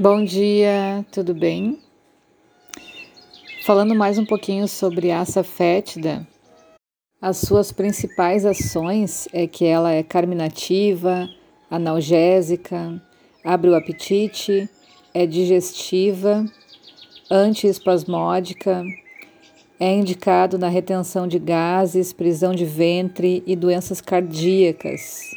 Bom dia, tudo bem? Falando mais um pouquinho sobre a safétida, as suas principais ações é que ela é carminativa, analgésica, abre o apetite, é digestiva, antiespasmódica, é indicado na retenção de gases, prisão de ventre e doenças cardíacas.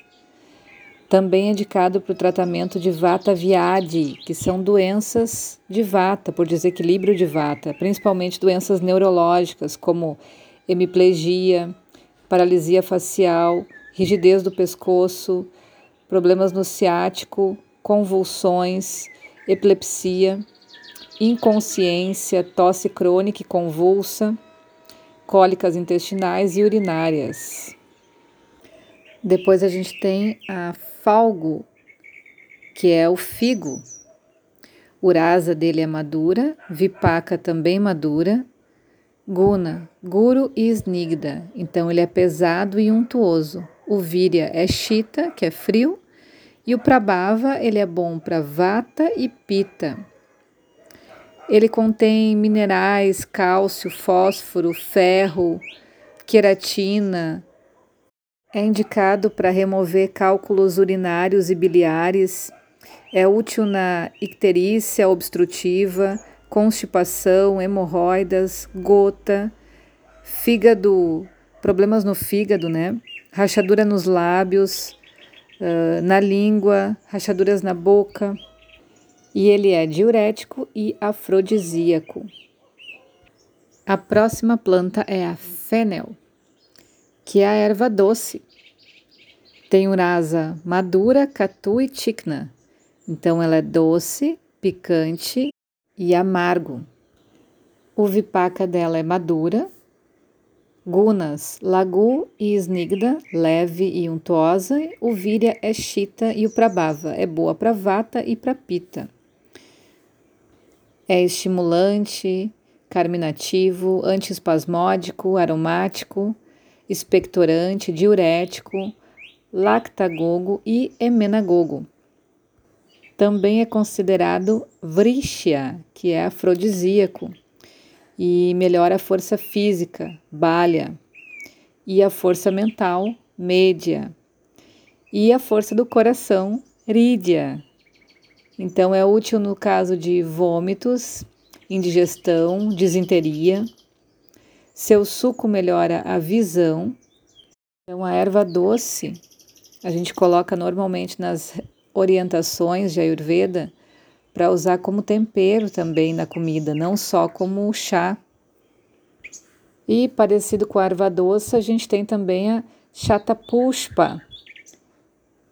Também é indicado para o tratamento de vata viade, que são doenças de vata, por desequilíbrio de vata, principalmente doenças neurológicas como hemiplegia, paralisia facial, rigidez do pescoço, problemas no ciático, convulsões, epilepsia, inconsciência, tosse crônica e convulsa, cólicas intestinais e urinárias. Depois a gente tem a falgo, que é o figo. Urasa dele é madura, vipaca também madura, guna, guru e snigda. Então ele é pesado e untuoso. O víria é chita, que é frio, e o prabhava ele é bom para vata e pita. Ele contém minerais, cálcio, fósforo, ferro, queratina, é indicado para remover cálculos urinários e biliares. É útil na icterícia obstrutiva, constipação, hemorroidas, gota, fígado, problemas no fígado, né? Rachadura nos lábios, na língua, rachaduras na boca. E ele é diurético e afrodisíaco. A próxima planta é a fennel que é a erva doce. Tem urasa madura, catu e ticna. Então ela é doce, picante e amargo. O vipaca dela é madura. Gunas, lagu e snigda, leve e untuosa. O víria é chita e o prabhava é boa para vata e para pita. É estimulante, carminativo, antiespasmódico, aromático, expectorante, diurético, lactagogo e emenagogo. Também é considerado vrishya, que é afrodisíaco, e melhora a força física, balha, e a força mental, média, e a força do coração, rídia. Então é útil no caso de vômitos, indigestão, disenteria, seu suco melhora a visão. Então, a erva doce a gente coloca normalmente nas orientações de Ayurveda para usar como tempero também na comida, não só como chá. E parecido com a erva doce, a gente tem também a chatapushpa,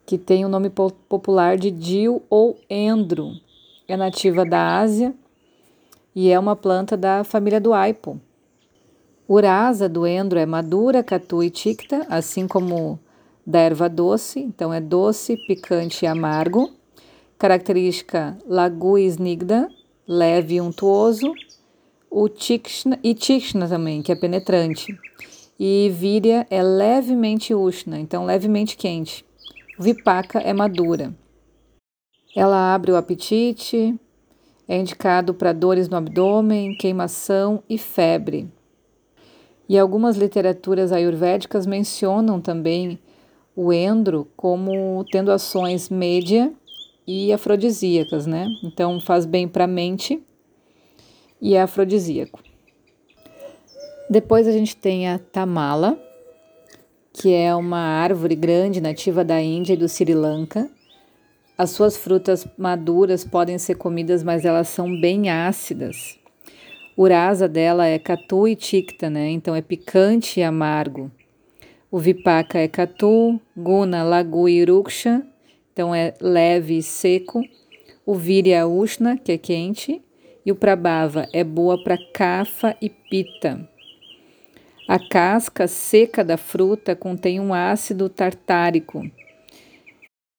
que tem o nome popular de dil ou endro. É nativa da Ásia e é uma planta da família do aipo. Urasa do endro é madura, catu e ticta, assim como da erva doce, então é doce, picante e amargo. Característica lagu e snigda, leve e untuoso. O tikshna, e tikshna também, que é penetrante. E víria é levemente ushna, então levemente quente. Vipaka é madura. Ela abre o apetite, é indicado para dores no abdômen, queimação e febre. E algumas literaturas ayurvédicas mencionam também o endro como tendo ações média e afrodisíacas, né? Então faz bem para a mente e é afrodisíaco. Depois a gente tem a tamala, que é uma árvore grande nativa da Índia e do Sri Lanka. As suas frutas maduras podem ser comidas, mas elas são bem ácidas. Urasa dela é catu e ticta, né? Então é picante e amargo. O vipaka é catu, guna, lagu e então é leve e seco. O virya é que é quente, e o prabhava é boa para cafa e pita. A casca seca da fruta contém um ácido tartárico.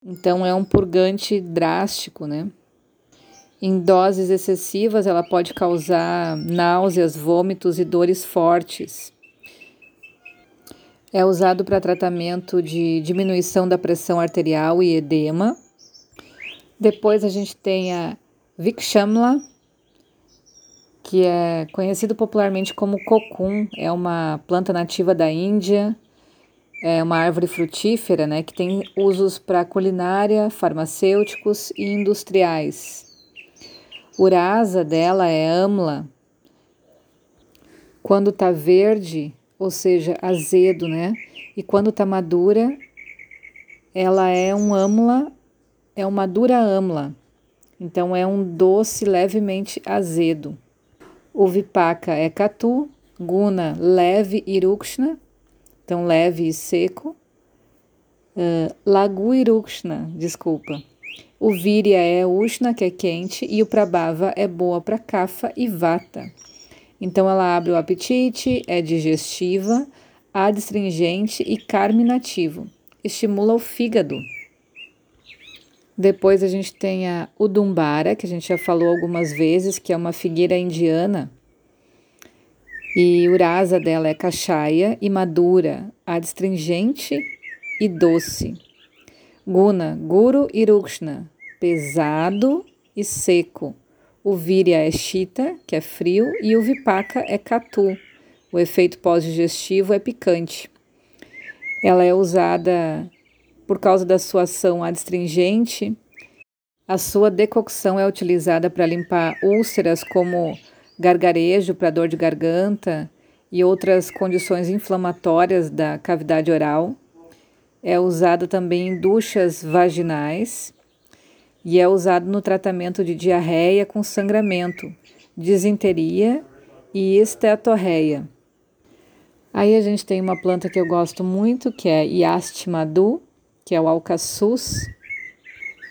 Então é um purgante drástico, né? Em doses excessivas, ela pode causar náuseas, vômitos e dores fortes. É usado para tratamento de diminuição da pressão arterial e edema. Depois a gente tem a Vikshamla, que é conhecido popularmente como cocum, é uma planta nativa da Índia, é uma árvore frutífera, né, que tem usos para culinária, farmacêuticos e industriais. O rasa dela é amla. Quando está verde, ou seja, azedo, né? E quando está madura, ela é um amla, é uma dura amla. Então é um doce levemente azedo. O vipaka é catu, guna leve e rukshna, então leve e seco. Uh, lagu e rukshna, desculpa. O virya é ushna, que é quente, e o prabhava é boa para kapha e vata. Então ela abre o apetite, é digestiva, adstringente e carminativo. Estimula o fígado. Depois a gente tem a Udumbara, que a gente já falou algumas vezes, que é uma figueira indiana. E o rasa dela é cachaia e madura, adstringente e doce. Guna, Guru e Rukshna, pesado e seco. O Virya é Shita, que é frio, e o Vipaka é Katu. O efeito pós-digestivo é picante. Ela é usada por causa da sua ação adstringente, a sua decocção é utilizada para limpar úlceras como gargarejo para dor de garganta e outras condições inflamatórias da cavidade oral. É usada também em duchas vaginais e é usado no tratamento de diarreia com sangramento, disenteria e estetorreia. Aí a gente tem uma planta que eu gosto muito, que é Yastimadu, que é o alcaçuz,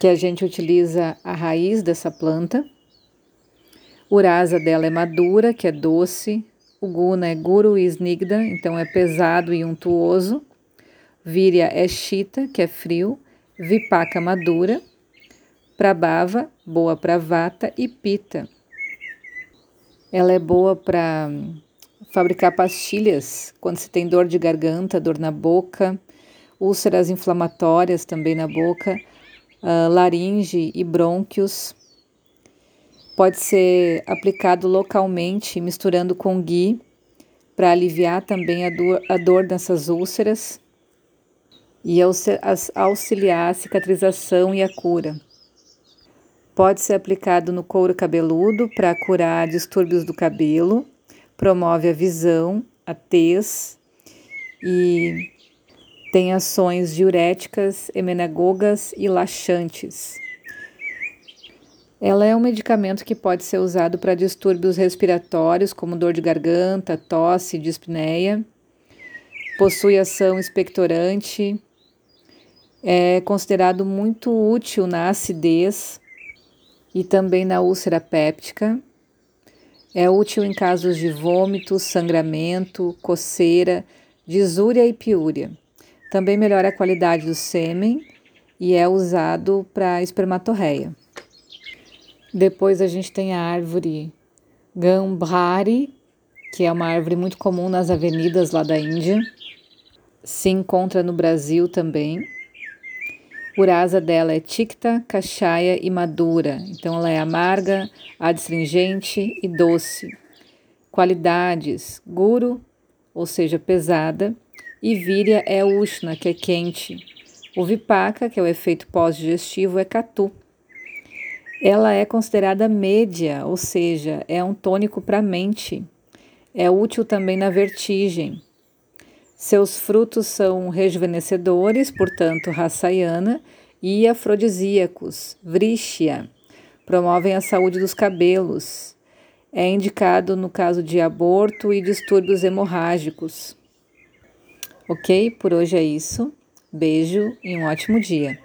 que a gente utiliza a raiz dessa planta. O rasa dela é madura, que é doce. O guna é guru e snigda, então é pesado e untuoso. Virya é chita, que é frio. Vipaka madura. Prabhava, boa para vata. E pita. Ela é boa para fabricar pastilhas quando se tem dor de garganta, dor na boca, úlceras inflamatórias também na boca, uh, laringe e brônquios. Pode ser aplicado localmente, misturando com ghee, para aliviar também a dor, a dor nessas úlceras e auxiliar a cicatrização e a cura. Pode ser aplicado no couro cabeludo para curar distúrbios do cabelo, promove a visão, a tez e tem ações diuréticas, emenagogas e laxantes. Ela é um medicamento que pode ser usado para distúrbios respiratórios, como dor de garganta, tosse, dispneia. Possui ação expectorante. É considerado muito útil na acidez e também na úlcera péptica. É útil em casos de vômito, sangramento, coceira, disúria e piúria. Também melhora a qualidade do sêmen e é usado para espermatorreia. Depois a gente tem a árvore Gambhari, que é uma árvore muito comum nas avenidas lá da Índia. Se encontra no Brasil também. O rasa dela é ticta, cachaia e madura. Então ela é amarga, adstringente e doce. Qualidades: guru, ou seja, pesada, e Virya é Ushna, que é quente. O Vipaka, que é o efeito pós-digestivo, é Katu. Ela é considerada média, ou seja, é um tônico para a mente. É útil também na vertigem. Seus frutos são rejuvenescedores, portanto, raçaiana, e afrodisíacos, vrishya. Promovem a saúde dos cabelos. É indicado no caso de aborto e distúrbios hemorrágicos. Ok? Por hoje é isso. Beijo e um ótimo dia.